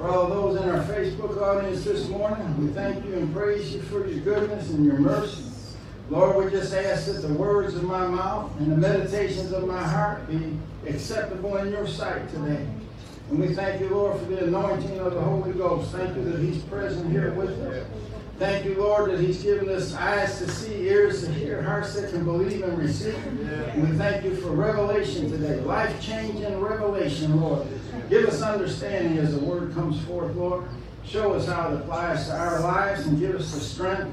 For all those in our Facebook audience this morning. We thank you and praise you for your goodness and your mercy. Lord, we just ask that the words of my mouth and the meditations of my heart be acceptable in your sight today. And we thank you, Lord, for the anointing of the Holy Ghost. Thank you that He's present here with us. Thank you, Lord, that He's given us eyes to see, ears to hear, hearts that can believe and receive. And we thank you for revelation today, life changing revelation, Lord. Give us understanding as the word comes forth, Lord. Show us how it applies to our lives and give us the strength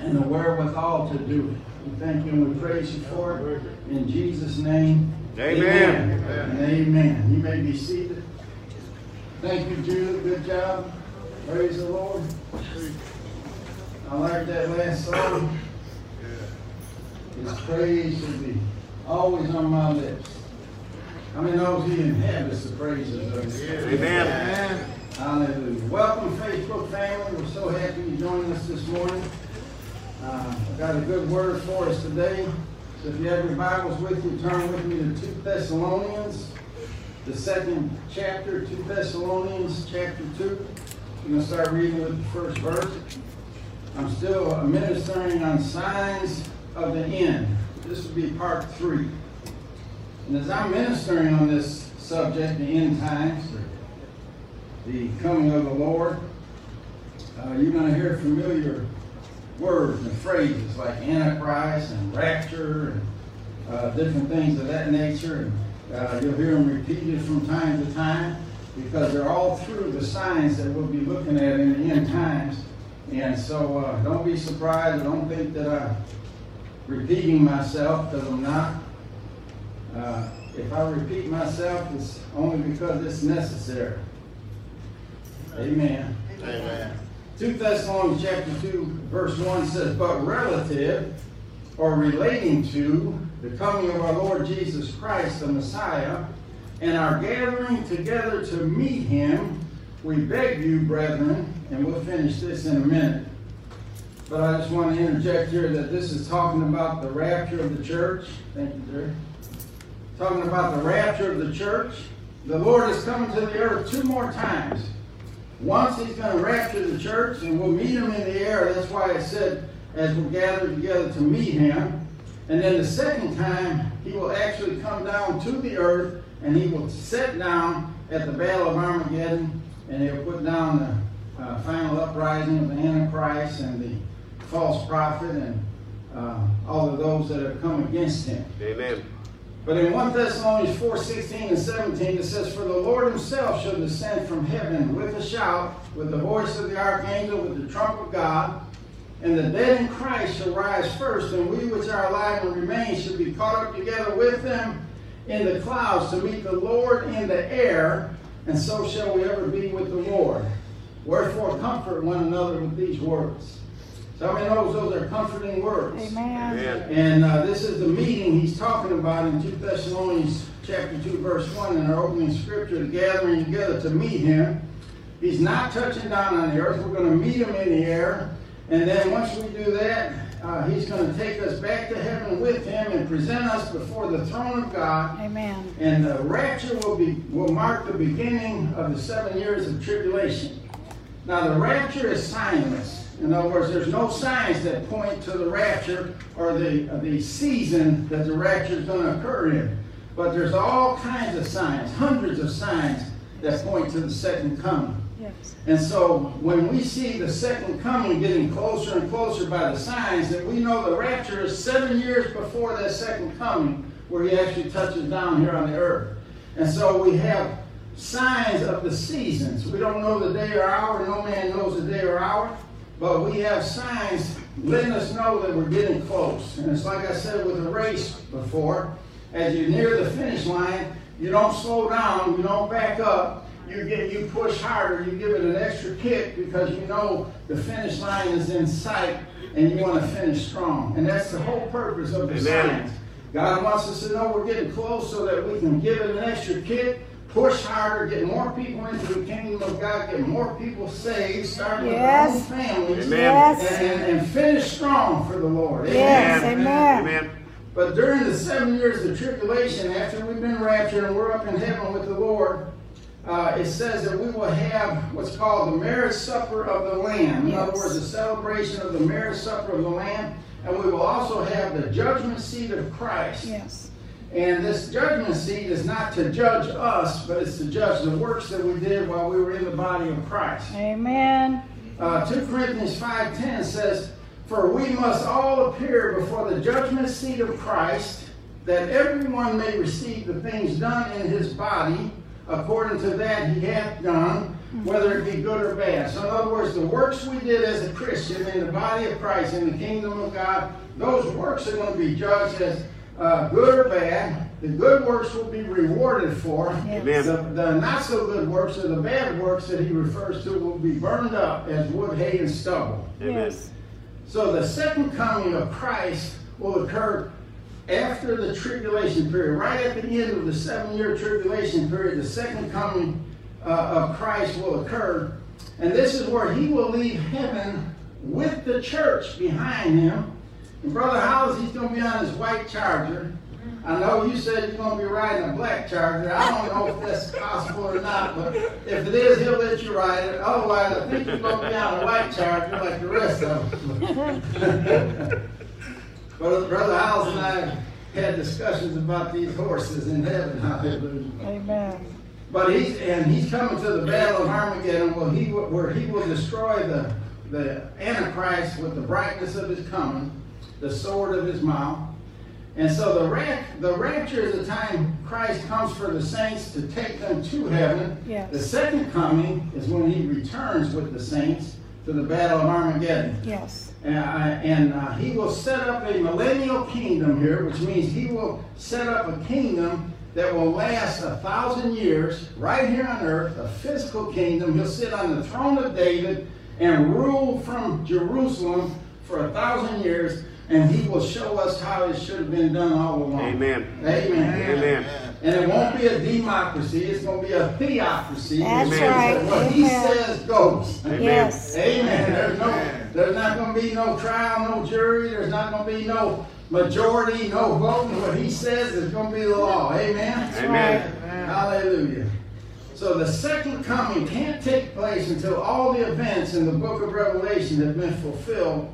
and the wherewithal to do it. We thank you and we praise you for it. In Jesus' name. Amen. And amen. You may be seated. Thank you, Julie. Good job. Praise the Lord. I like that last song. His praise should be always on my lips. How many knows he inhabits the praises of his Amen. Hallelujah. Welcome, Facebook family. We're so happy you joined us this morning. Uh, I've got a good word for us today. So if you have your Bibles with you, turn with me to 2 Thessalonians, the second chapter, 2 Thessalonians chapter 2. I'm going to start reading with the first verse. I'm still ministering on signs of the end. This will be part three. And as I'm ministering on this subject, the end times, the coming of the Lord, uh, you're going to hear familiar words and phrases like Antichrist and rapture and uh, different things of that nature. And uh, you'll hear them repeated from time to time because they're all through the signs that we'll be looking at in the end times. And so uh, don't be surprised. I don't think that I'm repeating myself because I'm not. Uh, if I repeat myself, it's only because it's necessary. Amen. Amen. 2 Thessalonians chapter 2, verse 1 says, But relative or relating to the coming of our Lord Jesus Christ, the Messiah, and our gathering together to meet him, we beg you, brethren, and we'll finish this in a minute. But I just want to interject here that this is talking about the rapture of the church. Thank you, Jerry. Talking about the rapture of the church. The Lord is coming to the earth two more times. Once he's going to rapture the church, and we'll meet him in the air. That's why it said, as we're gathered together to meet him. And then the second time, he will actually come down to the earth, and he will sit down at the Battle of Armageddon, and he'll put down the uh, final uprising of the Antichrist and the false prophet and uh, all of those that have come against him. Amen. But in 1 Thessalonians 4 16 and 17, it says, For the Lord himself shall descend from heaven with a shout, with the voice of the archangel, with the trump of God, and the dead in Christ shall rise first, and we which are alive and remain shall be caught up together with them in the clouds to meet the Lord in the air, and so shall we ever be with the Lord. Wherefore comfort one another with these words. So many knows those are comforting words. Amen. Amen. And uh, this is the meeting he's talking about in 2 Thessalonians chapter 2, verse 1 in our opening scripture, the gathering together to meet him. He's not touching down on the earth. We're going to meet him in the air. And then once we do that, uh, he's going to take us back to heaven with him and present us before the throne of God. Amen. And the rapture will be will mark the beginning of the seven years of tribulation. Now the rapture is signless. In other words, there's no signs that point to the rapture or the uh, the season that the rapture is going to occur in. But there's all kinds of signs, hundreds of signs that point to the second coming. Yes. And so when we see the second coming getting closer and closer by the signs, that we know the rapture is seven years before that second coming, where he actually touches down here on the earth. And so we have signs of the seasons. We don't know the day or hour, no man knows the day or hour, but we have signs letting us know that we're getting close. And it's like I said with the race before, as you near the finish line, you don't slow down, you don't back up. You get you push harder, you give it an extra kick because you know the finish line is in sight and you want to finish strong. And that's the whole purpose of the Amen. signs. God wants us to know we're getting close so that we can give it an extra kick, push harder, get more people into the kingdom of God, get more people saved, starting Yes. their own families, Yes. and, and, and finish strong for the Lord. Yes, amen. Amen. But during the seven years of tribulation, after we've been raptured and we're up in heaven with the Lord, uh, it says that we will have what's called the marriage supper of the Lamb. In other words, a celebration of the marriage supper of the Lamb. And we will also have the judgment seat of Christ. Yes. And this judgment seat is not to judge us, but it's to judge the works that we did while we were in the body of Christ. Amen. Uh, 2 Corinthians 5.10 says, For we must all appear before the judgment seat of Christ, that everyone may receive the things done in his body, according to that he hath done, whether it be good or bad. So in other words, the works we did as a Christian in the body of Christ, in the kingdom of God, those works are going to be judged as uh, good or bad. The good works will be rewarded for. Yes. The, the not so good works or the bad works that he refers to will be burned up as wood, hay, and stubble. Yes. So the second coming of Christ will occur after the tribulation period. Right at the end of the seven year tribulation period, the second coming uh, of Christ will occur. And this is where he will leave heaven with the church behind him. And Brother Howes, he's going to be on his white charger. I know you said you're going to be riding a black charger. I don't know if that's possible or not, but if it is, he'll let you ride it. Otherwise, I think you're going to be on a white charger like the rest of them. but Brother Howes and I had discussions about these horses in heaven. Hallelujah. Amen. But he's and he's coming to the battle of Armageddon, where he will, where he will destroy the the Antichrist with the brightness of his coming, the sword of his mouth. And so the the rapture is the time Christ comes for the saints to take them to heaven. Yes. The second coming is when he returns with the saints to the battle of Armageddon. Yes. And, uh, and uh, he will set up a millennial kingdom here, which means he will set up a kingdom that will last a thousand years right here on earth, a physical kingdom. He'll sit on the throne of David and rule from Jerusalem for a thousand years, and he will show us how it should have been done all along. Amen. Amen. Amen. And it won't be a democracy, it's going to be a theocracy. That's which means that right. What he says goes. Amen. Yes. Amen. There's no, there's not going to be no trial, no jury. There's not going to be no majority, no voting. What he says is going to be the law. Amen. Amen. Hallelujah. So the second coming can't take place until all the events in the book of Revelation have been fulfilled,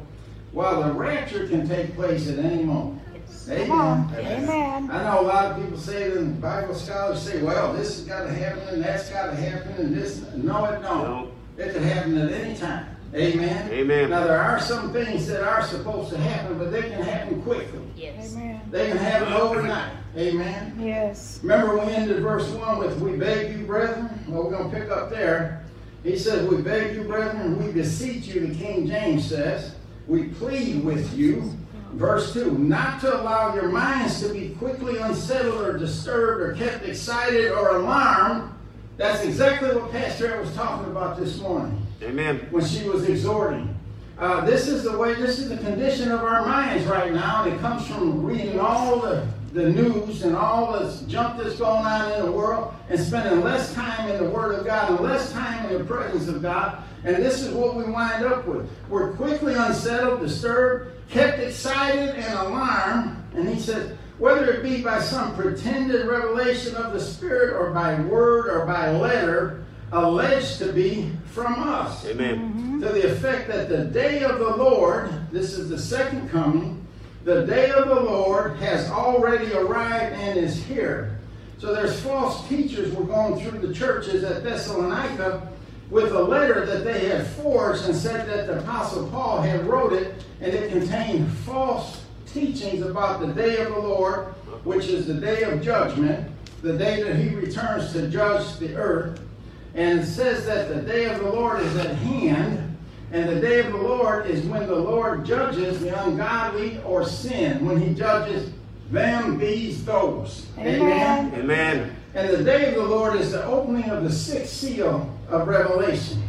while the rapture can take place at any moment. Amen. Amen. I know a lot of people say, and Bible scholars say, well, this has got to happen and that's got to happen and this. No, it don't. No. It could happen at any time. Amen. Amen. Now there are some things that are supposed to happen, but they can happen quickly. Yes. Amen. They can happen overnight. Amen. Yes. Remember we ended verse 1 with, We beg you, brethren. Well, we're going to pick up there. He says, We beg you, brethren, and we beseech you, the King James says. We plead with you. Verse 2 Not to allow your minds to be quickly unsettled or disturbed or kept excited or alarmed. That's exactly what Pastor Ed was talking about this morning Amen. when she was exhorting. Uh, this is the way, this is the condition of our minds right now, and it comes from reading all the, the news and all the junk that's going on in the world and spending less time in the Word of God and less time in the presence of God. And this is what we wind up with. We're quickly unsettled, disturbed, kept excited, and alarmed. And he says, whether it be by some pretended revelation of the Spirit or by word or by letter, alleged to be from us Amen. Mm-hmm. to the effect that the day of the Lord, this is the second coming, the day of the Lord has already arrived and is here. So there's false teachers were going through the churches at Thessalonica with a letter that they had forged and said that the Apostle Paul had wrote it, and it contained false teachings about the day of the Lord, which is the day of judgment, the day that he returns to judge the earth. And says that the day of the Lord is at hand. And the day of the Lord is when the Lord judges the ungodly or sin, when he judges them, these, those. Amen. Amen. And the day of the Lord is the opening of the sixth seal of Revelation.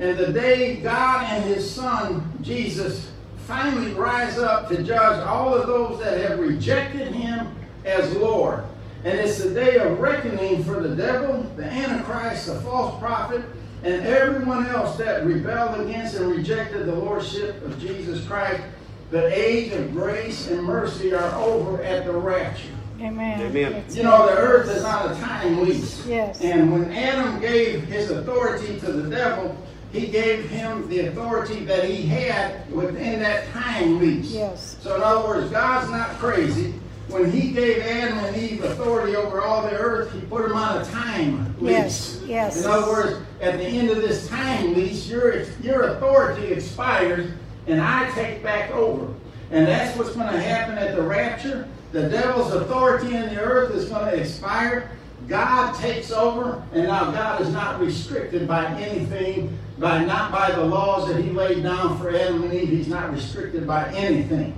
And the day God and his son, Jesus, finally rise up to judge all of those that have rejected him as Lord. And it's the day of reckoning for the devil, the Antichrist, the false prophet, and everyone else that rebelled against and rejected the Lordship of Jesus Christ. The age of grace and mercy are over at the rapture. Amen. Amen. You know, the earth is on a time lease. Yes. And when Adam gave his authority to the devil, he gave him the authority that he had within that time lease. Yes. So in other words, God's not crazy. When he gave Adam and Eve authority over all the earth, he put them on a time lease. Yes, lease. yes. In other words, at the end of this time lease, your, your authority expires and I take back over. And that's what's going to happen at the rapture. The devil's authority in the earth is going to expire. God takes over, and now God is not restricted by anything, by not by the laws that He laid down for Adam and Eve. He's not restricted by anything.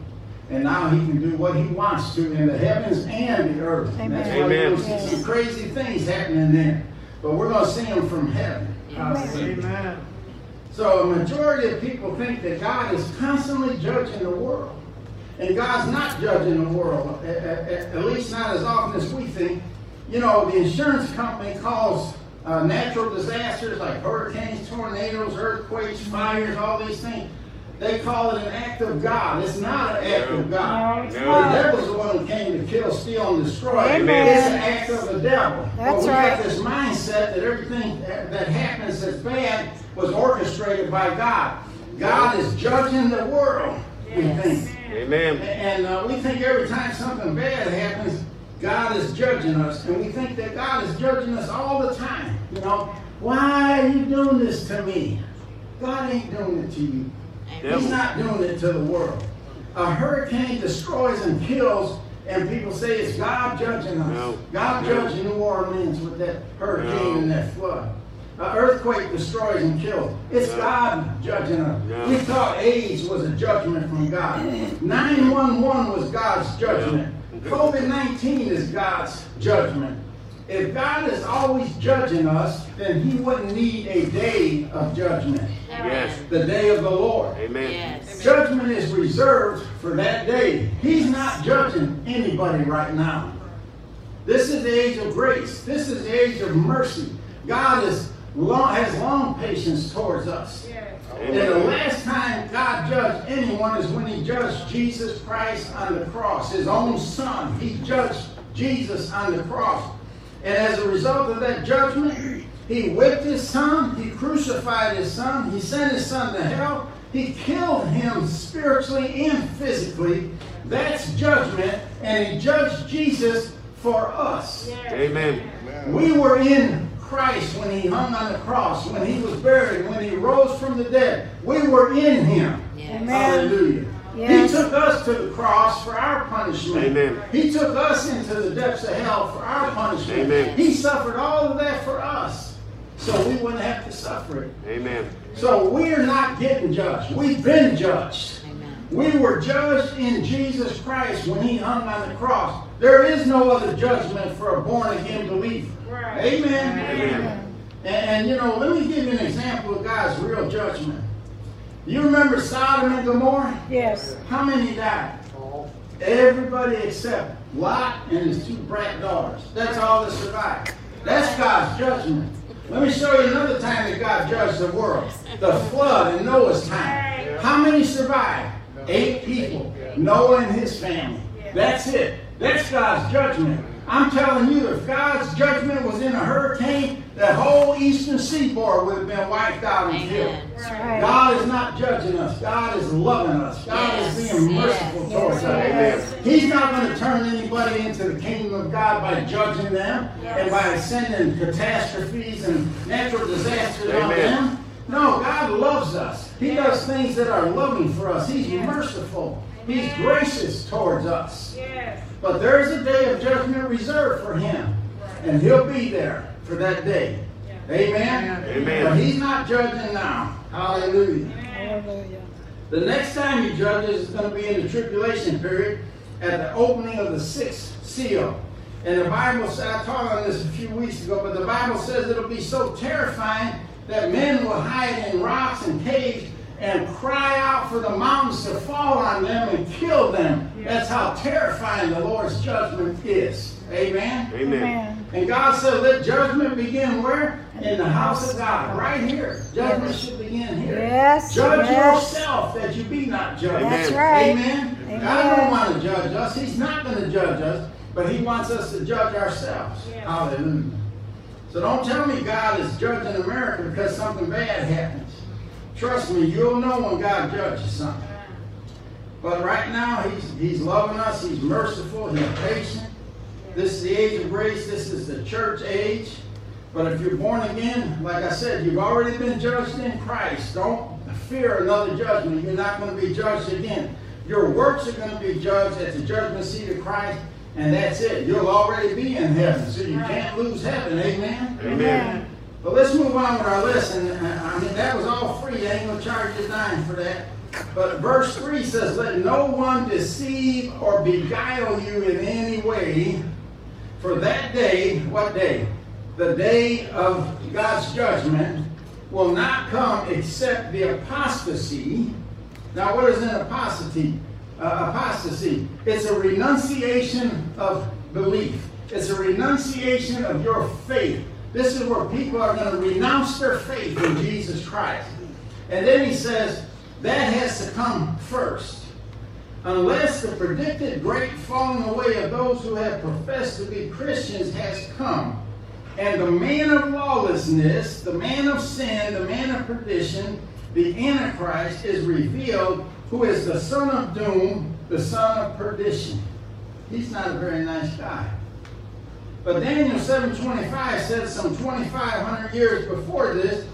And now he can do what he wants to in the heavens and the earth. And that's why Amen. we're going to see some crazy things happening there. But we're going to see them from heaven. Hallelujah. Amen. So a majority of people think that God is constantly judging the world. And God's not judging the world, at, at- at least not as often as we think. You know, the insurance company calls uh, natural disasters like hurricanes, tornadoes, earthquakes, fires, all these things. They call it an act of God. It's not an act of God. No, No. The not. devil's the one who came to kill, steal, and destroy. Amen. It's an act of the devil. That's but we right. got this mindset that everything that that happens that's bad was orchestrated by God. God is judging the world, we think. Amen. And uh, we think every time something bad happens, God is judging us. And we think that God is judging us all the time. You know, why are you doing this to me? God ain't doing it to you. He's not doing it to the world. A hurricane destroys and kills, and people say it's God judging us. No. God No. judging New Orleans with that hurricane No. and that flood. An earthquake destroys and kills. It's No. God judging us. No. We thought AIDS was a judgment from God. 911 was God's judgment. COVID 19 is God's judgment. If God is always judging us, then He wouldn't need a day of judgment, Yes. the day of the Lord. Amen. Yes. Judgment is reserved for that day. He's not judging anybody right now. This is the age of grace. This is the age of mercy. God is long, has long patience towards us. And the last time God judged anyone is when he judged Jesus Christ on the cross, his own son. He judged Jesus on the cross. And as a result of that judgment, he whipped his son, he crucified his son, he sent his son to hell, he killed him spiritually and physically. That's judgment, and he judged Jesus for us. Amen. We were in Christ when he hung on the cross, when he was buried, when he rose from the dead. We were in him. Yes. Amen. Hallelujah. Yes. He took us to the cross for our punishment. Amen. He took us into the depths of hell for our punishment. Amen. He suffered all of that for us, so we wouldn't have to suffer it. Amen. So we're not getting judged. We've been judged. Amen. We were judged in Jesus Christ when he hung on the cross. There is no other judgment for a born again believer. Amen. Amen. And, and, you know, let me give you an example of God's real judgment. You remember Sodom and Gomorrah? Yes. How many died? Everybody except Lot and his two brat daughters. That's all that survived. That's God's judgment. Let me show you another time that God judged the world. The flood in Noah's time. How many survived? Eight people. Noah and his family. That's it. That's God's judgment. I'm telling you, if God's judgment was in a hurricane, the whole eastern seaboard would have been wiped out and killed. Amen. Right. God is not judging us. God is loving us. God is Yes, being yes, merciful towards yes. us. He's not going to turn anybody into the kingdom of God by judging them and by sending catastrophes and natural disasters on them. No, God loves us. He does things that are loving for us. He's merciful. He's gracious towards us. But there's a day of judgment reserved for him. And he'll be there for that day. Amen? Amen. But he's not judging now. Hallelujah. Hallelujah. The next time he judges is going to be in the tribulation period at the opening of the sixth seal. And the Bible says, I taught on this a few weeks ago, but the Bible says it'll be so terrifying that men will hide in rocks and caves and cry out for the mountains to fall on them and kill them. That's how terrifying the Lord's judgment is. Amen? Amen. Amen. And God said, let judgment begin where? In the house of God, right here. Judgment should begin here. Yes, Judge yes. yourself that you be not judged. That's right. Amen. Amen. God don't want to judge us. He's not going to judge us, but He wants us to judge ourselves. Hallelujah. So don't tell me God is judging America because something bad happens. Trust me, you'll know when God judges something. But right now, He's He's loving us. He's merciful. He's patient. This is the age of grace. This is the church age. But if you're born again, like I said, you've already been judged in Christ. Don't fear another judgment. You're not going to be judged again. Your works are going to be judged at the judgment seat of Christ, and that's it. You'll already be in heaven, so you can't lose heaven. Amen? Amen. But let's move on with our lesson. I mean, that was all free. I ain't going to charge you dime for that. But verse 3 says, Let no one deceive or beguile you in any way, for that day, what day? The day of God's judgment will not come except the apostasy. Now, what is an apostasy? Uh, apostasy. It's a renunciation of belief. It's a renunciation of your faith. This is where people are going to renounce their faith in Jesus Christ. And then he says, that has to come first. Unless the predicted great falling away of those who have professed to be Christians has come, and the man of lawlessness, the man of sin, the man of perdition, the Antichrist is revealed, who is the son of doom, the son of perdition. He's not a very nice guy. But Daniel 7.25 says some 2,500 years before this,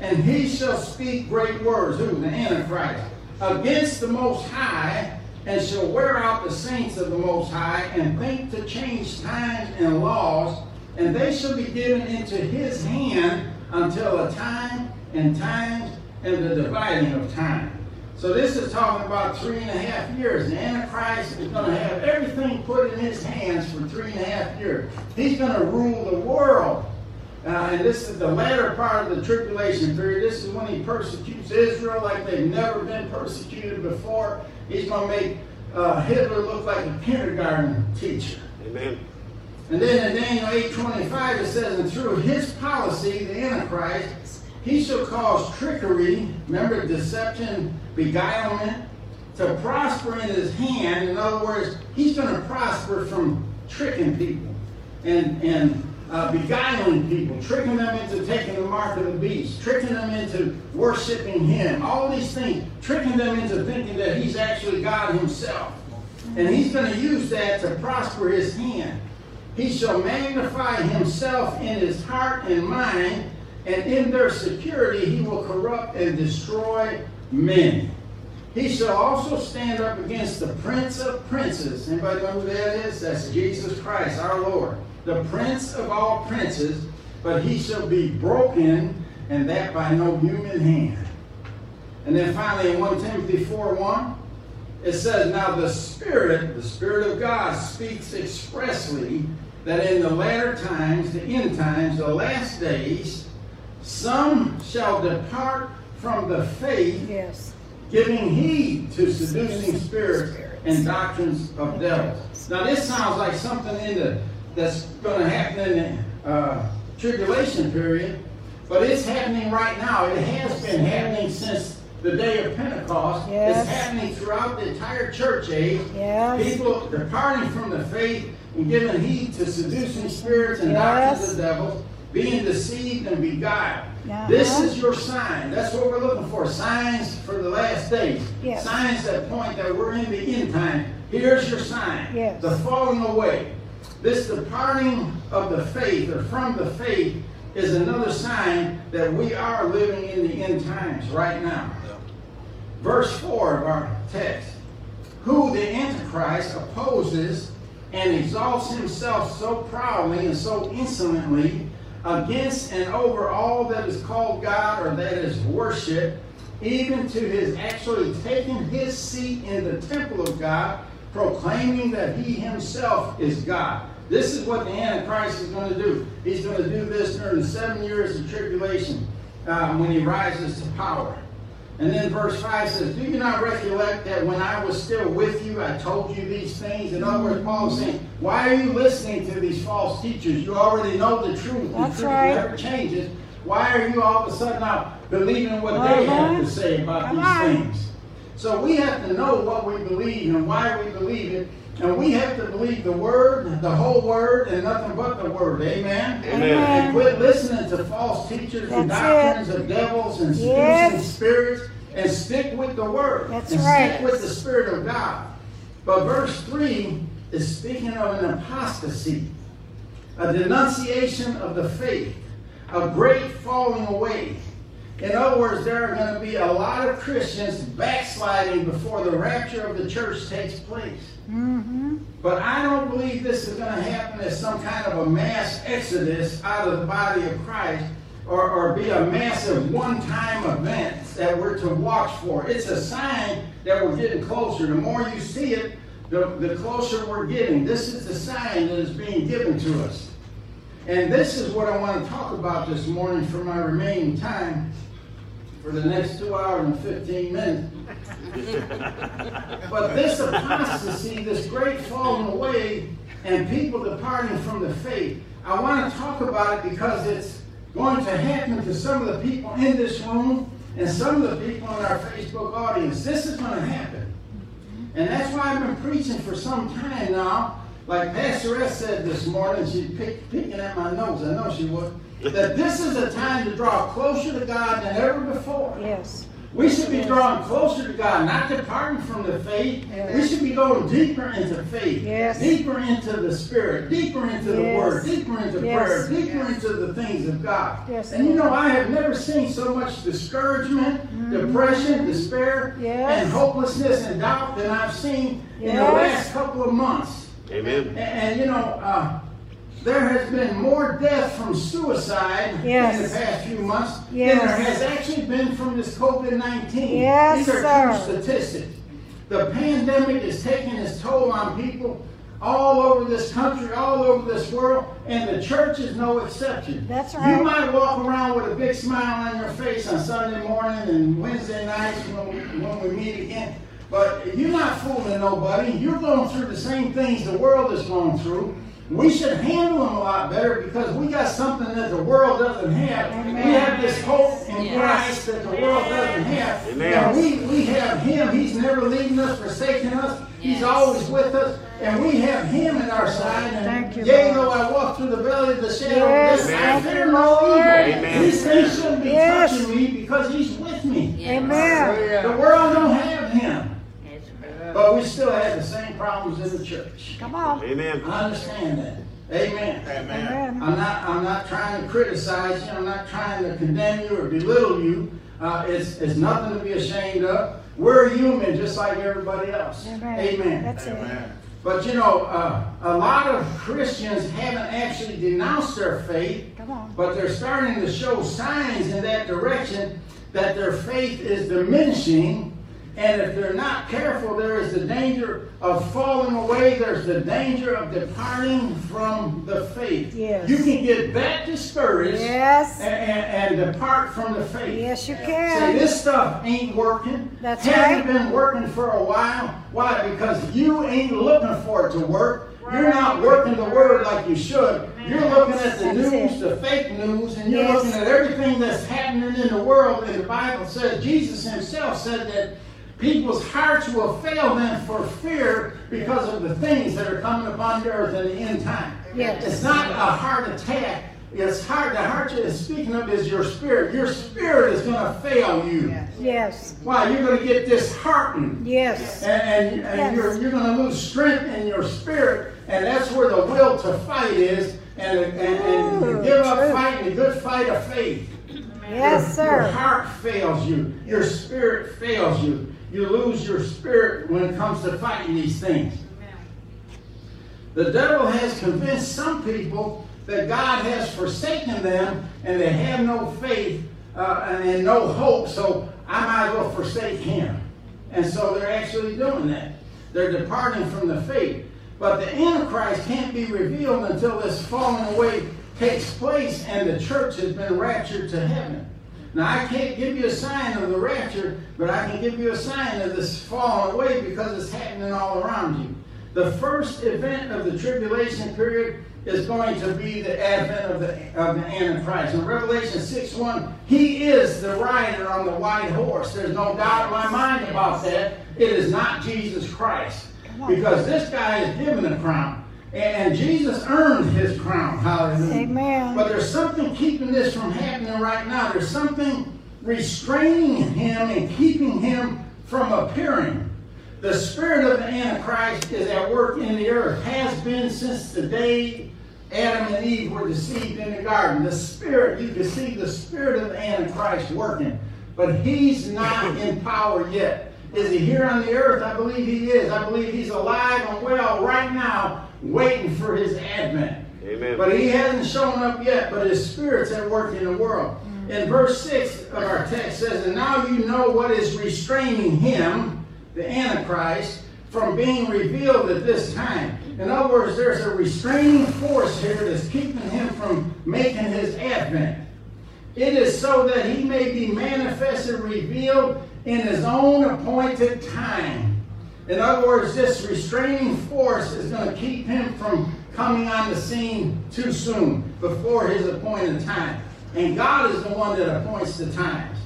and he shall speak great words, who? The Antichrist, against the Most High, and shall wear out the saints of the Most High, and think to change times and laws, and they shall be given into his hand until a time and times and the dividing of time. So this is talking about three and a half years. The Antichrist is going to have everything put in his hands for three and a half years. He's going to rule the world. Uh, and this is the latter part of the tribulation period. This is when he persecutes Israel like they've never been persecuted before. He's going to make uh, Hitler look like a kindergarten teacher. Amen. And then in Daniel 8.25 it says, And through his policy, the Antichrist, he shall cause trickery, remember deception, beguilement, to prosper in his hand. In other words, he's going to prosper from tricking people and, and uh, beguiling people, tricking them into taking the mark of the beast, tricking them into worshiping him, all these things, tricking them into thinking that he's actually God himself. And he's going to use that to prosper his hand. He shall magnify himself in his heart and mind, and in their security he will corrupt and destroy many. He shall also stand up against the prince of princes. Anybody know who that is? That's Jesus Christ, our Lord. The prince of all princes, but he shall be broken, and that by no human hand. And then finally in 1 Timothy 4 1, it says, Now the Spirit, the Spirit of God, speaks expressly that in the latter times, the end times, the last days, some shall depart from the faith, Yes. giving heed to seducing spirits and doctrines of devils. Now this sounds like something in the that's going to happen in the uh, tribulation period, but it's happening right now. It has been happening since the day of Pentecost. Yes. It's happening throughout the entire church age. Yes. People departing from the faith and giving heed to seducing spirits and doctrines Yes. of devils, being deceived and beguiled. Uh-huh. This is your sign. That's what we're looking for. Signs for the last days. Yes. Signs that point that we're in the end time. Here's your sign. Yes. The falling away. This departing of the faith or from the faith is another sign that we are living in the end times right now. Verse 4 of our text. Who the Antichrist opposes and exalts himself so proudly and so insolently against and over all that is called God or that is worship, even to his actually taking his seat in the temple of God, proclaiming that he himself is God. This is what the Antichrist is going to do. He's going to do this during the seven years of tribulation uh, when he rises to power. And then verse 5 says, Do you not recollect that when I was still with you, I told you these things? In other words, Paul is saying, Why are you listening to these false teachers? You already know the truth. That's the truth right. never changes. Why are you all of a sudden now believing what they have to say about Come these on. things? So we have to know what we believe and why we believe it. And we have to believe the word, the whole word, and nothing but the word. Amen? And Amen. quit listening to false teachers and That's doctrines of devils and Yes. spirits and stick with the word. That's and right. stick with the Spirit of God. But verse 3 is speaking of an apostasy, a denunciation of the faith, a great falling away. In other words, there are going to be a lot of Christians backsliding before the rapture of the church takes place. Mm-hmm. But I don't believe this is going to happen as some kind of a mass exodus out of the body of Christ or, or be a massive one time event that we're to watch for. It's a sign that we're getting closer. The more you see it, the, the closer we're getting. This is the sign that is being given to us. And this is what I want to talk about this morning for my remaining time for the next two hours and 15 minutes. But this apostasy, this great falling away, and people departing from the faith, I want to talk about it because it's going to happen to some of the people in this room and some of the people in our Facebook audience. This is going to happen. And that's why I've been preaching for some time now. Like Pastor S said this morning, she's pick, picking at my nose, I know she would, that this is a time to draw closer to God than ever before. Yes. We should be drawing closer to God, not departing from the faith. Yes. We should be going deeper into faith, Yes. deeper into the Spirit, deeper into the Word, deeper into Yes. prayer, deeper into the things of God. Yes, and you know, I have never seen so much discouragement, depression, despair, Mm-hmm. Yes. and hopelessness and doubt than I've seen in the last couple of months. Amen. And, and, you know, uh, there has been more death from suicide in the past few months Yes. than there has actually been from this COVID 19. Yes, These are sir. true statistics. The pandemic is taking its toll on people all over this country, all over this world, and the church is no exception. That's right. You might walk around with a big smile on your face on Sunday morning and Wednesday nights when we, when we meet again, but you're not fooling nobody. You're going through the same things the world is going through. We should handle them a lot better because we got something that the world doesn't have. We have this hope in Christ that the world doesn't have. Amen. And we, we have Him. He's never leaving us, forsaking us. He's always with us. And we have Him at our side. And Thank you, yea, though I walk through the valley of the shadow Yes, of death, I fear no evil. Lord. Amen. These things shouldn't be Yes. touching me because He's with me. Amen. The world don't have Him. That's But we still have the same problems in the church. Come on. Amen. I understand that. Amen. Amen. I'm not. I'm not trying to criticize you. I'm not trying to condemn you or belittle you. Uh, it's it's nothing to be ashamed of. We're human, just like everybody else. Amen. Amen. That's it. But you know, uh, a lot of Christians haven't actually denounced their faith, Come on. but they're starting to show signs in that direction that their faith is diminishing. And if they're not careful, there is the danger of falling away. There's the danger of departing from the faith. Yes. You can get that discouraged Yes. and, and, and depart from the faith. Yes, you can. Say, this stuff ain't working. That's Hasn't right. been working for a while. Why? Because you ain't looking for it to work. You're not working the word like you should. You're looking at the That's news, it. the fake news, and you're Yes. looking at everything that's happening in the world. And the Bible says, Jesus himself said that people's hearts will fail them for fear because of the things that are coming upon the earth in the end time. Yes. It's not a heart attack. It's heart. The heart you're speaking of is your spirit. Your spirit is going to fail you. Yes. Why? You're going to get disheartened. Yes. And, and, and Yes. you're, you're going to lose strength in your spirit. And that's where the will to fight is. And, and, and you Ooh, give up true. fighting the good fight of faith. Yes, Your, your sir. heart fails you. Your spirit fails you. You lose your spirit when it comes to fighting these things. The devil has convinced some people that God has forsaken them and they have no faith uh, and, and no hope, so I might as well forsake him. And so they're actually doing that. They're departing from the faith. But the Antichrist can't be revealed until this falling away takes place and the church has been raptured to heaven. Now, I can't give you a sign of the rapture, but I can give you a sign of this falling away because it's happening all around you. The first event of the tribulation period is going to be the advent of the, of the Antichrist. In Revelation 6 1, he is the rider on the white horse. There's no doubt in my mind about that. It is not Jesus Christ. Because this guy is given a crown. And Jesus earned his crown. Hallelujah. Amen. But there's something keeping this from happening right now. There's something restraining him and keeping him from appearing. The spirit of the Antichrist is at work in the earth, has been since the day Adam and Eve were deceived in the garden. The spirit, you can see the spirit of the Antichrist working, but he's not in power yet. Is he here on the earth? I believe he is. I believe he's alive and well right now, waiting for his advent. Amen. But he hasn't shown up yet, but his spirit's at work in the world. Mm. In verse 6 of our text says, And now you know what is restraining him, the Antichrist, from being revealed at this time. In other words, there's a restraining force here that's keeping him from making his advent. It is so that he may be manifested, revealed in his own appointed time. In other words, this restraining force is going to keep him from coming on the scene too soon, before his appointed time. And God is the one that appoints the times.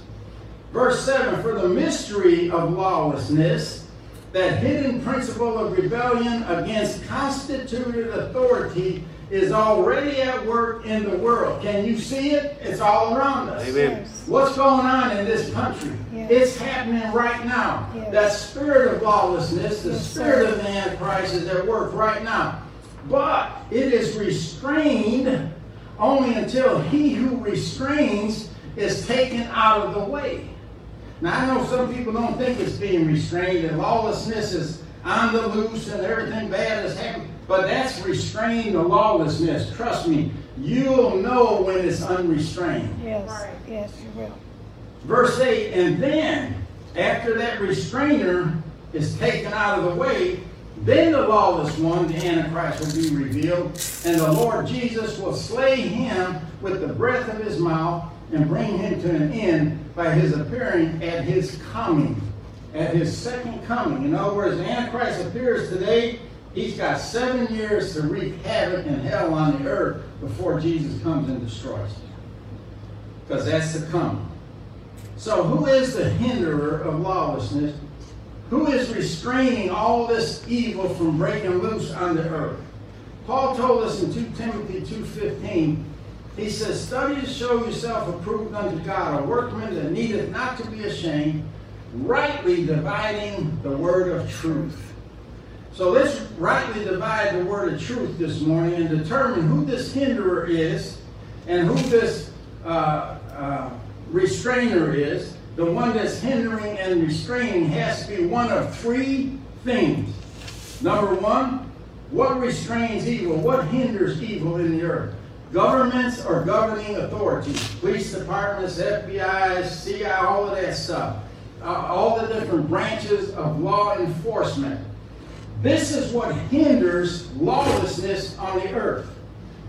Verse 7 For the mystery of lawlessness, that hidden principle of rebellion against constituted authority, is already at work in the world. Can you see it? It's all around us. Amen. What's going on in this country? Yes. It's happening right now. Yes. That spirit of lawlessness, the Yes, spirit sir. of the Antichrist is at work right now. But it is restrained only until he who restrains is taken out of the way. Now, I know some people don't think it's being restrained and lawlessness is on the loose and everything bad is happening, but that's restraining the lawlessness. Trust me, you'll know when it's unrestrained. Yes. Yes, you will. Verse 8, and then, after that restrainer is taken out of the way, then the lawless one, the Antichrist, will be revealed, and the Lord Jesus will slay him with the breath of his mouth and bring him to an end by his appearing at his coming, at his second coming. In other words, the Antichrist appears today. He's got seven years to wreak havoc and hell on the earth before Jesus comes and destroys it. Because that's the coming. So, who is the hinderer of lawlessness? Who is restraining all this evil from breaking loose on the earth? Paul told us in 2 Timothy 2.15, he says, Study to show yourself approved unto God, a workman that needeth not to be ashamed, rightly dividing the word of truth. So let's rightly divide the word of truth this morning and determine who this hinderer is and who this uh, uh, restrainer is. The one that's hindering and restraining has to be one of three things. Number one, what restrains evil? What hinders evil in the earth? Governments or governing authorities, police departments, FBI, CI, all of that stuff. Uh, all the different branches of law enforcement. This is what hinders lawlessness on the earth.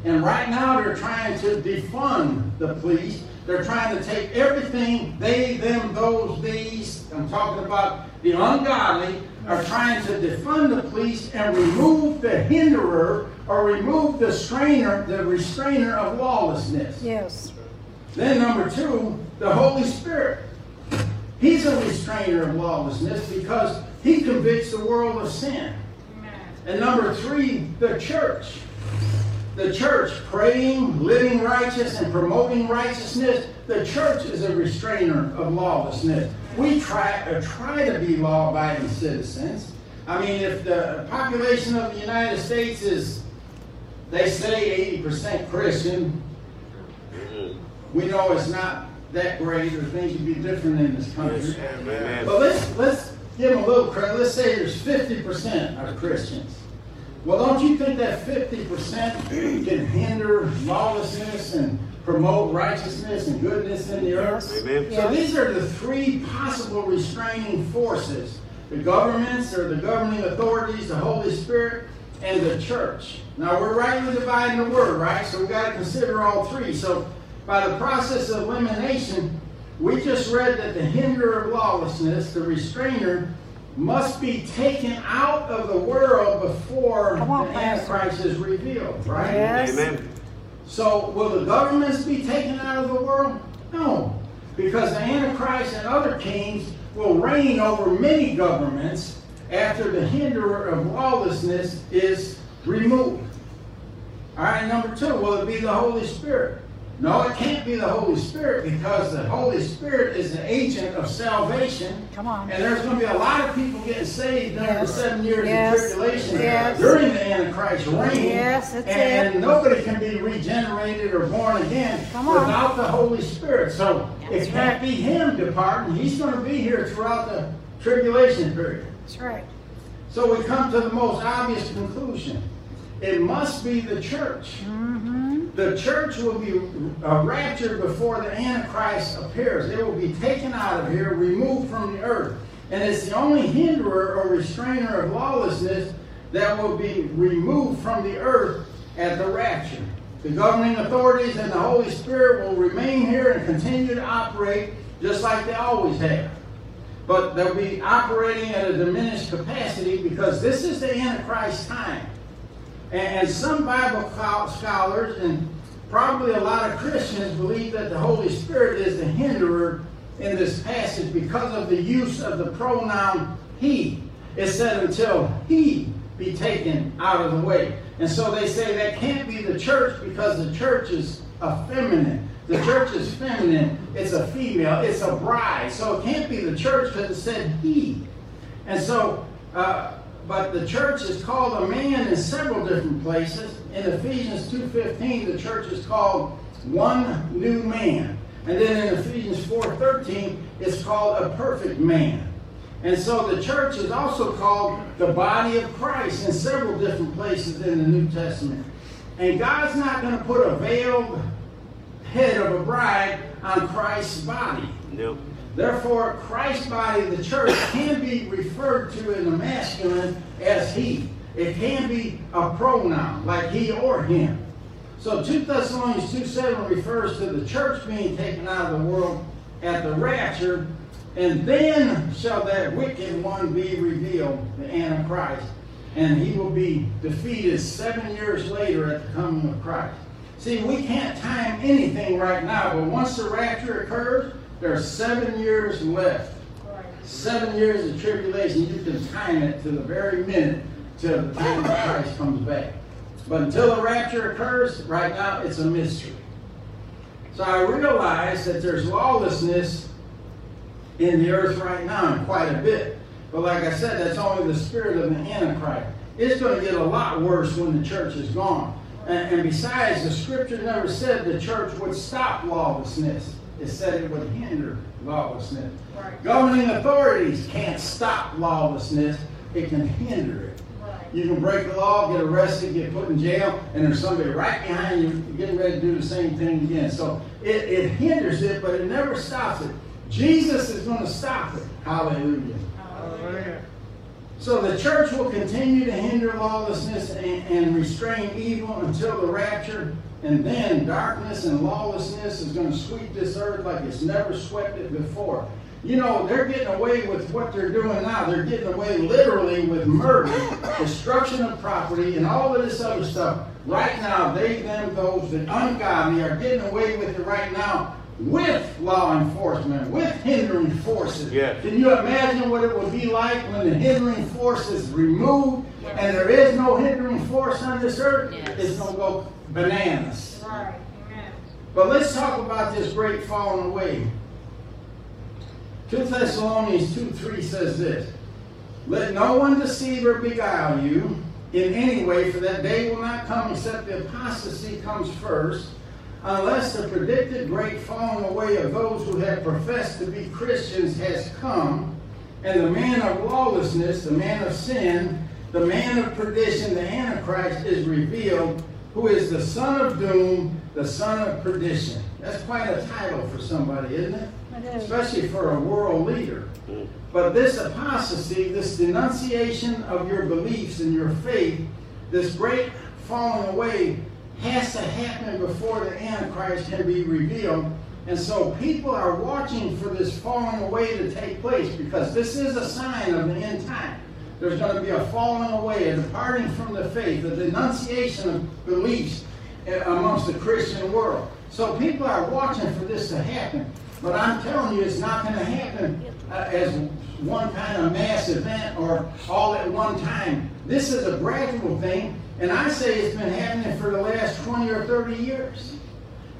And right now they're trying to defund the police. They're trying to take everything, they, them, those, these, I'm talking about the ungodly, are trying to defund the police and remove the hinderer or remove the strainer, the restrainer of lawlessness. Yes. Then number two, the Holy Spirit. He's a restrainer of lawlessness because he convicts the world of sin. And number three, the church. The church praying, living righteous, and promoting righteousness. The church is a restrainer of lawlessness. We try, uh, try to be law abiding citizens. I mean, if the population of the United States is, they say 80% Christian, we know it's not that great, or things would be different in this country. Amen. But let's let's give them a little credit. Let's say there's 50% are Christians. Well, don't you think that 50% can hinder lawlessness and promote righteousness and goodness in the earth? Amen. So these are the three possible restraining forces the governments or the governing authorities, the Holy Spirit, and the church. Now we're rightly dividing the word, right? So we've got to consider all three. So by the process of elimination, we just read that the hinderer of lawlessness, the restrainer, must be taken out of the world before on, the Antichrist is revealed, right? Yes. Amen. So will the governments be taken out of the world? No. Because the Antichrist and other kings will reign over many governments after the hinderer of lawlessness is removed. All right, number two, will it be the Holy Spirit? No, it can't be the Holy Spirit because the Holy Spirit is an agent of salvation. Come on. And there's going to be a lot of people getting saved during the seven years Yes. of tribulation Yes. during the Antichrist reign. Yes, that's and it. nobody can be regenerated or born again without the Holy Spirit. So That's it can't right. be Him departing. He's going to be here throughout the tribulation period. That's right. So we come to the most obvious conclusion. It must be the church. Mm-hmm. The church will be uh, raptured before the Antichrist appears. It will be taken out of here, removed from the earth. And it's the only hinderer or restrainer of lawlessness that will be removed from the earth at the rapture. The governing authorities and the Holy Spirit will remain here and continue to operate just like they always have. But they'll be operating at a diminished capacity because this is the Antichrist time. And some Bible scholars and probably a lot of Christians believe that the Holy Spirit is the hinderer in this passage because of the use of the pronoun he. It said until he be taken out of the way. And so they say that can't be the church because the church is a feminine. The church is feminine. It's a female. It's a bride. So it can't be the church because it said he. And so, uh, but the church is called a man in several different places. In Ephesians 2.15, the church is called one new man. And then in Ephesians 4.13, it's called a perfect man. And so the church is also called the body of Christ in several different places in the New Testament. And God's not going to put a veiled head of a bride on Christ's body. No. Therefore, Christ's body, the church, can be referred to in the masculine as he. It can be a pronoun, like he or him. So 2 Thessalonians 2 7 refers to the church being taken out of the world at the rapture, and then shall that wicked one be revealed, the Antichrist, and he will be defeated seven years later at the coming of Christ. See, we can't time anything right now, but once the rapture occurs, there are seven years left. Seven years of tribulation. You can time it to the very minute till the time Christ comes back. But until the rapture occurs, right now it's a mystery. So I realize that there's lawlessness in the earth right now, quite a bit. But like I said, that's only the spirit of the Antichrist. It's going to get a lot worse when the church is gone. And, and besides, the scripture never said the church would stop lawlessness. It said it would hinder lawlessness. Governing authorities can't stop lawlessness. It can hinder it. You can break the law, get arrested, get put in jail, and there's somebody right behind you getting ready to do the same thing again. So it, it hinders it, but it never stops it. Jesus is going to stop it. Hallelujah. So the church will continue to hinder lawlessness and, and restrain evil until the rapture, and then darkness and lawlessness is going to sweep this earth like it's never swept it before. You know, they're getting away with what they're doing now. They're getting away literally with murder, destruction of property, and all of this other stuff. Right now, they, them, those, that ungodly are getting away with it right now with law enforcement, with hindering forces. Yes. Can you imagine what it would be like when the hindering force is removed and there is no hindering force on this earth? Yes. It's going to go bananas. Right. Amen. But let's talk about this great falling away. 2 Thessalonians 2 3 says this Let no one deceive or beguile you in any way, for that day will not come except the apostasy comes first, unless the predicted great falling away of those who have professed to be Christians has come, and the man of lawlessness, the man of sin, the man of perdition, the Antichrist, is revealed, who is the son of doom, the son of perdition. That's quite a title for somebody, isn't it? It is. Especially for a world leader. But this apostasy, this denunciation of your beliefs and your faith, this great falling away has to happen before the Antichrist can be revealed. And so people are watching for this falling away to take place because this is a sign of the end time. There's going to be a falling away, a departing from the faith, a denunciation of beliefs uh, amongst the Christian world. So people are watching for this to happen. But I'm telling you, it's not going to happen uh, as one kind of mass event or all at one time. This is a gradual thing, and I say it's been happening for the last 20 or 30 years.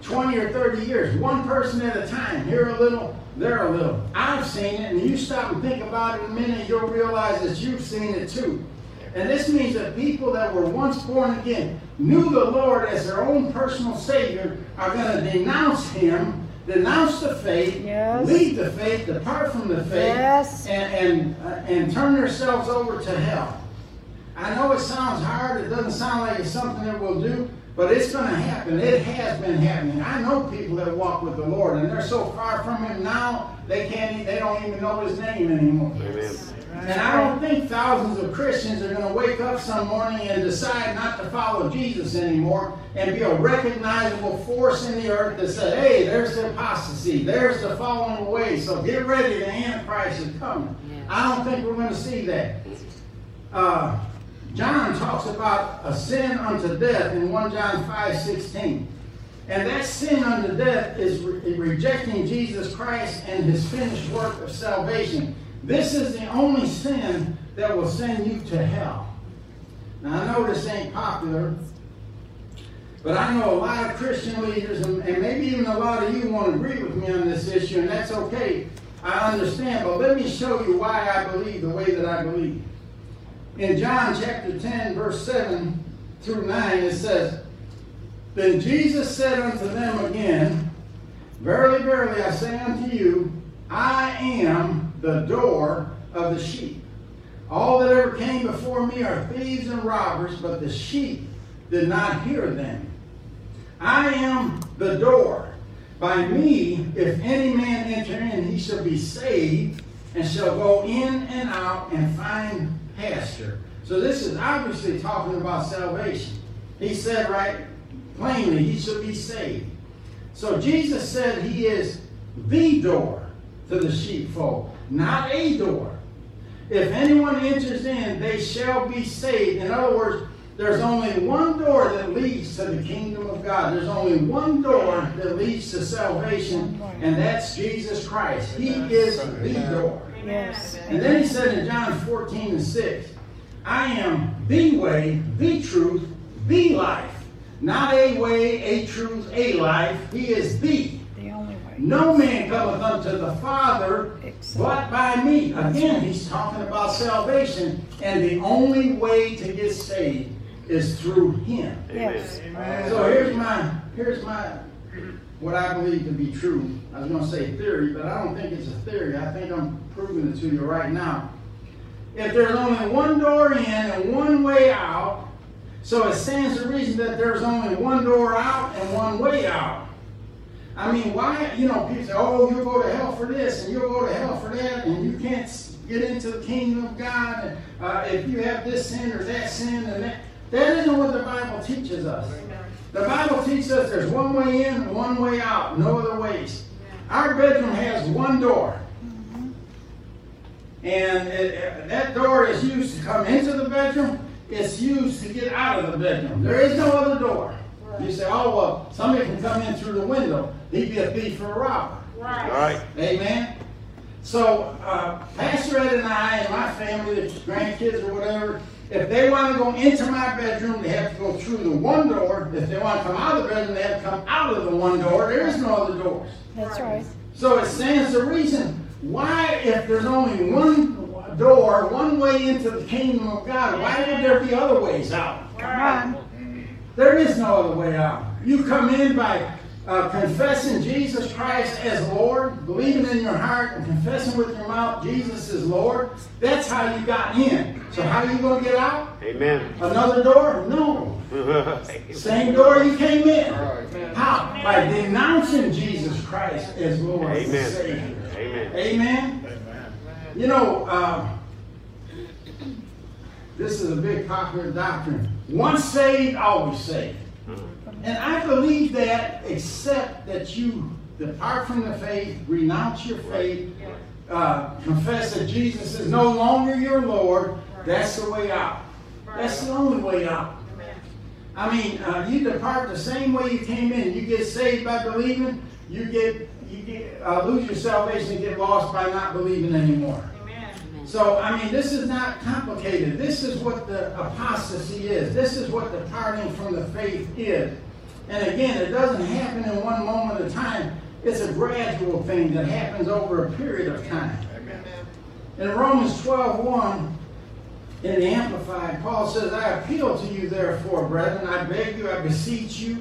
20 or 30 years, one person at a time, here a little, there a little. I've seen it, and you stop and think about it a minute, you'll realize that you've seen it too. And this means that people that were once born again, knew the Lord as their own personal Savior, are going to denounce Him, denounce the faith, Yes. leave the faith, depart from the faith, Yes. and, and, uh, and turn themselves over to hell. I know it sounds hard, it doesn't sound like it's something that we'll do, but it's going to happen. It has been happening. I know people that walk with the Lord, and they're so far from Him now, they can't, e- they don't even know His name anymore. And I don't think thousands of Christians are going to wake up some morning and decide not to follow Jesus anymore and be a recognizable force in the earth that said, hey, there's the apostasy, there's the falling away, so get ready, the Antichrist is coming. I don't think we're going to see that. Uh, John talks about a sin unto death in 1 John 5 16. And that sin unto death is re- rejecting Jesus Christ and his finished work of salvation. This is the only sin that will send you to hell. Now, I know this ain't popular, but I know a lot of Christian leaders, and, and maybe even a lot of you won't agree with me on this issue, and that's okay. I understand, but let me show you why I believe the way that I believe. In John chapter 10, verse 7 through 9, it says, Then Jesus said unto them again, Verily, verily, I say unto you, I am the door of the sheep. All that ever came before me are thieves and robbers, but the sheep did not hear them. I am the door. By me, if any man enter in, he shall be saved, and shall go in and out and find pasture. So this is obviously talking about salvation. He said right plainly, he should be saved. So Jesus said he is the door to the sheepfold, not a door. If anyone enters in, they shall be saved. In other words, there's only one door that leads to the kingdom of God. There's only one door that leads to salvation, and that's Jesus Christ. He is the door. Yes. And then he said in John 14 and 6, I am the way, the truth, the life. Not a way, a truth, a life. He is the. The only way. No man cometh unto the Father Except- but by me. Again, he's talking about salvation, and the only way to get saved is through him. Yes. So here's my here's my what I believe to be true. I was going to say theory, but I don't think it's a theory. I think I'm proving it to you right now. If there's only one door in and one way out, so it stands to reason that there's only one door out and one way out. I mean, why, you know, people say, oh, you'll go to hell for this and you'll go to hell for that and you can't get into the kingdom of God and, uh, if you have this sin or that sin and that. That isn't what the Bible teaches us. The Bible teaches us there's one way in and one way out, no other ways. Our bedroom has one door. And it, it- that door is used to come into the bedroom. It's used to get out of the bedroom. There is no other door. You say, oh, well, somebody can come in through the window. He'd be a thief or a robber. Right. Amen. So, uh, Pastor Ed and I and my family, the grandkids or whatever, if they want to go into my bedroom, they have to go through the one door. If they want to come out of the bedroom, they have to come out of the one door. There is no other doors. That's right. So it stands to reason why, if there's only one door, one way into the kingdom of God, why would there be other ways out? Come on. There is no other way out. You come in by uh, confessing Jesus Christ as Lord, believing in your heart and confessing with your mouth Jesus is Lord, that's how you got in. So how are you going to get out? Amen. Another door? No. Same door you came in. Right. How? By denouncing Jesus Christ as Lord and Amen. Savior. Amen. Amen. You know, uh, this is a big popular doctrine. Once saved, always saved. And I believe that, except that you depart from the faith, renounce your faith, uh, confess that Jesus is no longer your Lord, that's the way out. That's the only way out. I mean, uh, you depart the same way you came in. You get saved by believing. You get you get uh, lose your salvation and get lost by not believing anymore. So I mean, this is not complicated. This is what the apostasy is. This is what departing from the faith is. And again, it doesn't happen in one moment of time. It's a gradual thing that happens over a period of time. In Romans 12, 1, in the Amplified, Paul says, I appeal to you, therefore, brethren, I beg you, I beseech you,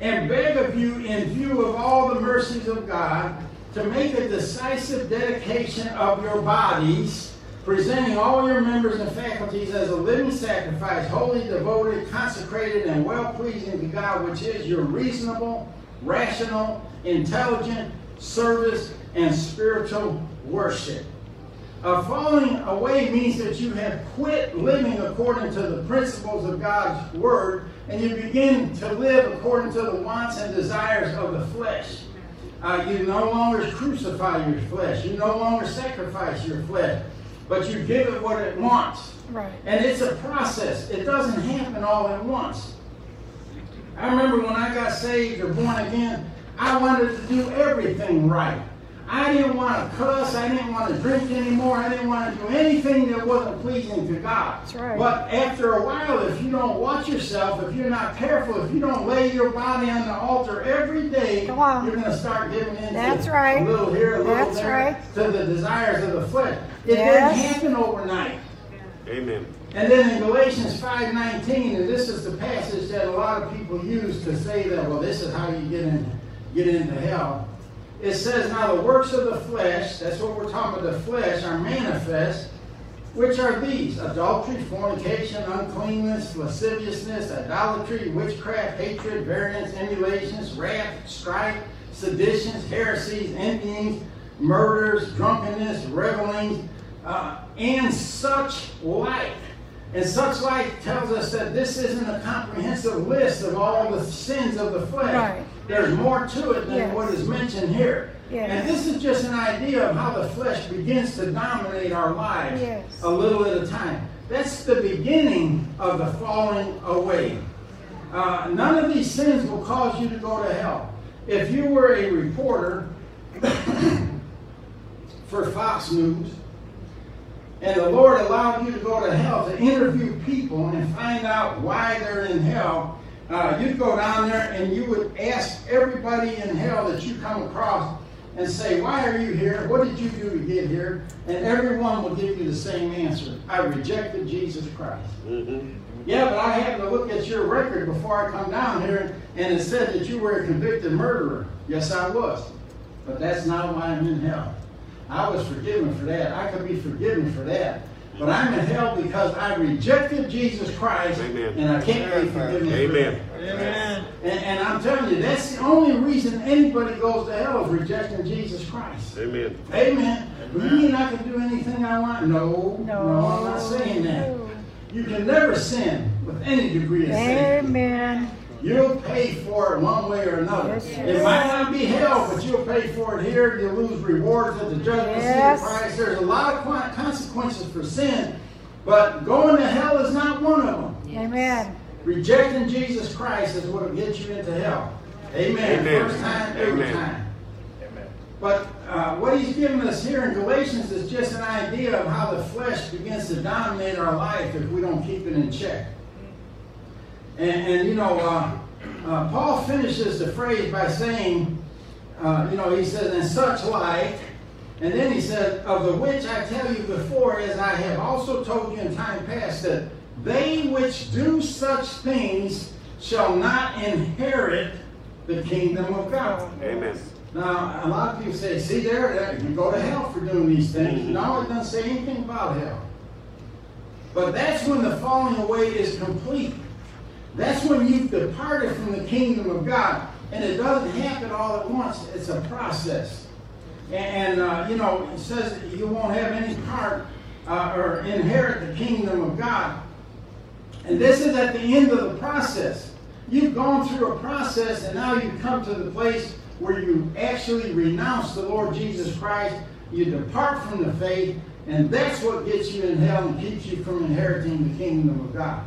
and beg of you, in view of all the mercies of God, to make a decisive dedication of your bodies, presenting all your members and faculties as a living sacrifice, wholly devoted, consecrated, and well pleasing to God, which is your reasonable, rational, intelligent service and spiritual worship. Uh, falling away means that you have quit living according to the principles of God's Word and you begin to live according to the wants and desires of the flesh. Uh, you no longer crucify your flesh. You no longer sacrifice your flesh, but you give it what it wants. Right. And it's a process. It doesn't happen all at once. I remember when I got saved or born again, I wanted to do everything right. I didn't want to cuss. I didn't want to drink anymore. I didn't want to do anything that wasn't pleasing to God. That's right. But after a while, if you don't watch yourself, if you're not careful, if you don't lay your body on the altar every day, you're going to start giving in That's to right. a little here, a little That's there, right. to the desires of the flesh. It Yes. didn't happen overnight. Amen. And then in Galatians 5:19, and this is the passage that a lot of people use to say that, well, this is how you get in, get into hell. It says, now the works of the flesh, that's what we're talking about, the flesh, are manifest, which are these adultery, fornication, uncleanness, lasciviousness, idolatry, witchcraft, hatred, variance, emulations, wrath, strife, seditions, heresies, envyings, murders, drunkenness, revelings, uh, and such like. And such like tells us that this isn't a comprehensive list of all the sins of the flesh. Right. There's more to it than Yes. what is mentioned here. Yes. And this is just an idea of how the flesh begins to dominate our lives Yes. a little at a time. That's the beginning of the falling away. Uh, none of these sins will cause you to go to hell. If you were a reporter for Fox News, and the Lord allowed you to go to hell to interview people and find out why they're in hell, uh, you'd go down there and you would ask everybody in hell that you come across and say, Why are you here? What did you do to get here? And everyone will give you the same answer I rejected Jesus Christ. Mm-hmm. Yeah, but I happened to look at your record before I come down here, and it said that you were a convicted murderer. Yes, I was. But that's not why I'm in hell. I was forgiven for that. I could be forgiven for that. But I'm in hell because I rejected Jesus Christ, Amen. and I can't be forgiven for Amen. that. Amen. And, and I'm telling you, that's the only reason anybody goes to hell is rejecting Jesus Christ. Amen. Amen. You mean I can do anything I want? No, no, No. I'm not saying that. You can never sin with any degree of sin. Amen. You'll pay for it one way or another. Yes, you it will. might not be hell, but you'll pay for it here. You'll lose rewards at the judgment Yes. seat of Christ. There's a lot of consequences for sin, but going to hell is not one of them. Amen. Rejecting Jesus Christ is what will get you into hell. Amen. Amen. First time, every Amen. time. But uh, what he's giving us here in Galatians is just an idea of how the flesh begins to dominate our life if we don't keep it in check. And, and you know, uh, uh, Paul finishes the phrase by saying, uh, you know, he says, in such like, and then he said, of the which I tell you before, as I have also told you in time past, that they which do such things shall not inherit the kingdom of God. Amen. Now, a lot of people say, see there, that you go to hell for doing these things. No, it doesn't say anything about hell. But that's when the falling away is complete. That's when you've departed from the kingdom of God. And it doesn't happen all at once. It's a process. And, uh, you know, it says that you won't have any part uh, or inherit the kingdom of God. And this is at the end of the process. You've gone through a process and now you've come to the place where you actually renounce the Lord Jesus Christ. You depart from the faith and that's what gets you in hell and keeps you from inheriting the kingdom of God.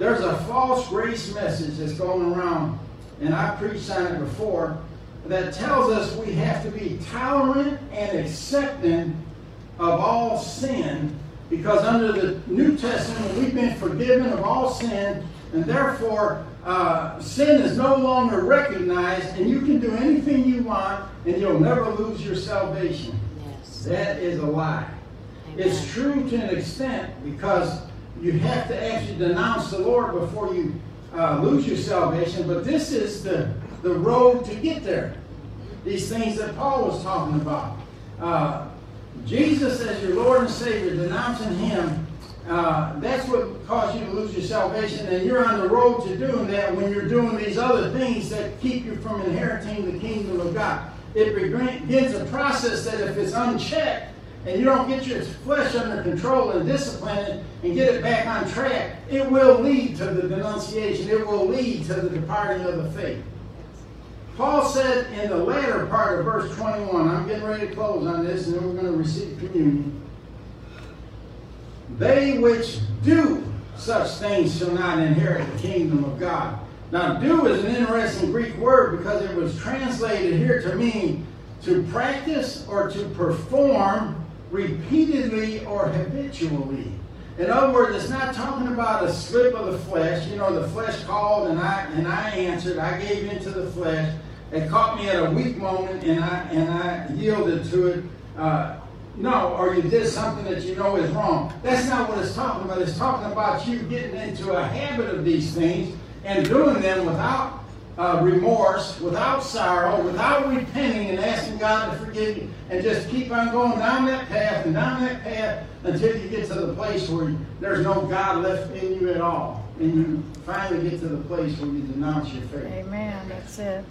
There's a false grace message that's going around, and I preached on it before, that tells us we have to be tolerant and accepting of all sin because under the New Testament we've been forgiven of all sin, and therefore uh, sin is no longer recognized, and you can do anything you want, and you'll never lose your salvation. Yes. That is a lie. It's true to an extent because you have to actually denounce the Lord before you uh, lose your salvation, but this is the, the road to get there. These things that Paul was talking about. Uh, Jesus as your Lord and Savior, denouncing Him, uh, that's what caused you to lose your salvation. And you're on the road to doing that when you're doing these other things that keep you from inheriting the kingdom of God. It begins a process that if it's unchecked, and you don't get your flesh under control and discipline it and get it back on track, it will lead to the denunciation. It will lead to the departing of the faith. Paul said in the latter part of verse 21, I'm getting ready to close on this and then we're going to receive communion. They which do such things shall not inherit the kingdom of God. Now, do is an interesting Greek word because it was translated here to mean to practice or to perform repeatedly or habitually. In other words, it's not talking about a slip of the flesh. You know, the flesh called and I and I answered. I gave into the flesh. It caught me at a weak moment and I and I yielded to it. Uh, no, or you did something that you know is wrong. That's not what it's talking about. It's talking about you getting into a habit of these things and doing them without uh, remorse, without sorrow, without repenting and asking God to forgive you, and just keep on going down that path and down that path until you get to the place where there's no God left in you at all. And you finally get to the place where you denounce your faith. Amen. That's it.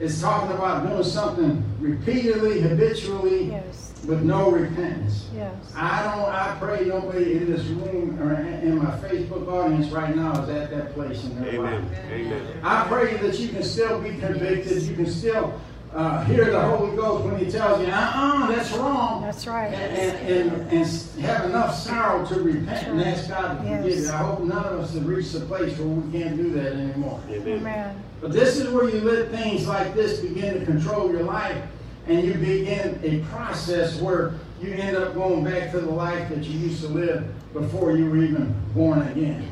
It's talking about doing something repeatedly, habitually, Yes. with no repentance. Yes. I don't. I pray nobody in this room or in my Facebook audience right now is at that place in their life. Amen. Amen. I pray that you can still be convicted. You can still uh, hear the Holy Ghost when He tells you, "Uh-uh, that's wrong," That's right. and, and, and have enough sorrow to repent and ask God to forgive Yes. you. I hope none of us have reached the place where we can't do that anymore. Amen. Amen. But this is where you let things like this begin to control your life, and you begin a process where you end up going back to the life that you used to live before you were even born again.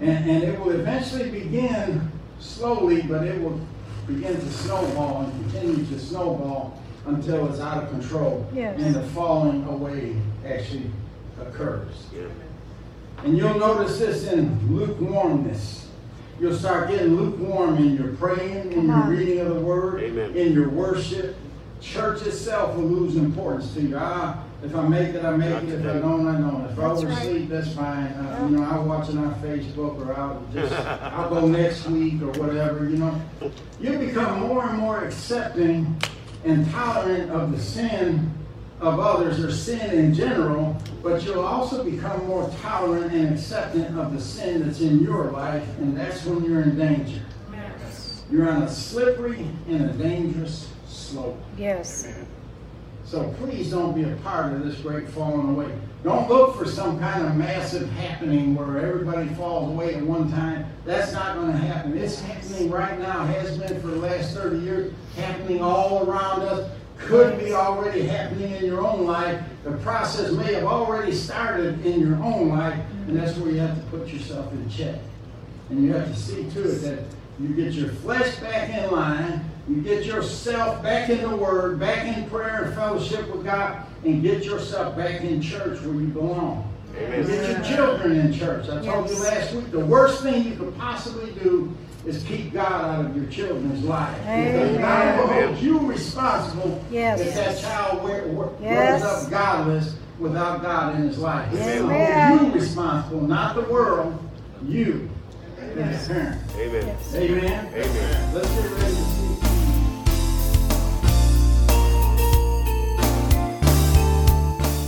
And, and it will eventually begin slowly, but it will begin to snowball and continue to snowball until it's out of control. Yes. And the falling away actually occurs. Yeah. And you'll notice this in lukewarmness. You'll start getting lukewarm in your praying, in your reading of the word, Amen. in your worship. Church itself will lose importance to you. Ah, if I make it, I make Not it. If I don't, I don't. If I That's right. oversleep, that's fine. Uh, You know, I'll watch it on Facebook or I'll just, I'll go next week or whatever, you know. You become more and more accepting and tolerant of the sin of others or sin in general, but you'll also become more tolerant and accepting of the sin that's in your life, and that's when you're in danger. Yes. You're on a slippery and a dangerous slope. Yes. So please don't be a part of this great falling away. Don't look for some kind of massive happening where everybody falls away at one time. That's not going to happen. It's happening right now, has been for the last 30 years, happening all around us. Could be already happening in your own life. The process may have already started in your own life, and that's where you have to put yourself in check. And you have to see to it that you get your flesh back in line, you get yourself back in the Word, back in prayer and fellowship with God, and get yourself back in church where you belong. Amen. Get your children in church. I told you last week the worst thing you could possibly do is keep God out of your children's life. Amen. Because God will hold you responsible Yes. if that child wear, wear, Yes. grows up godless without God in his life. He's going to Amen. hold you responsible, not the world, you as a parent. Amen. Amen? Amen. Let's get ready to see.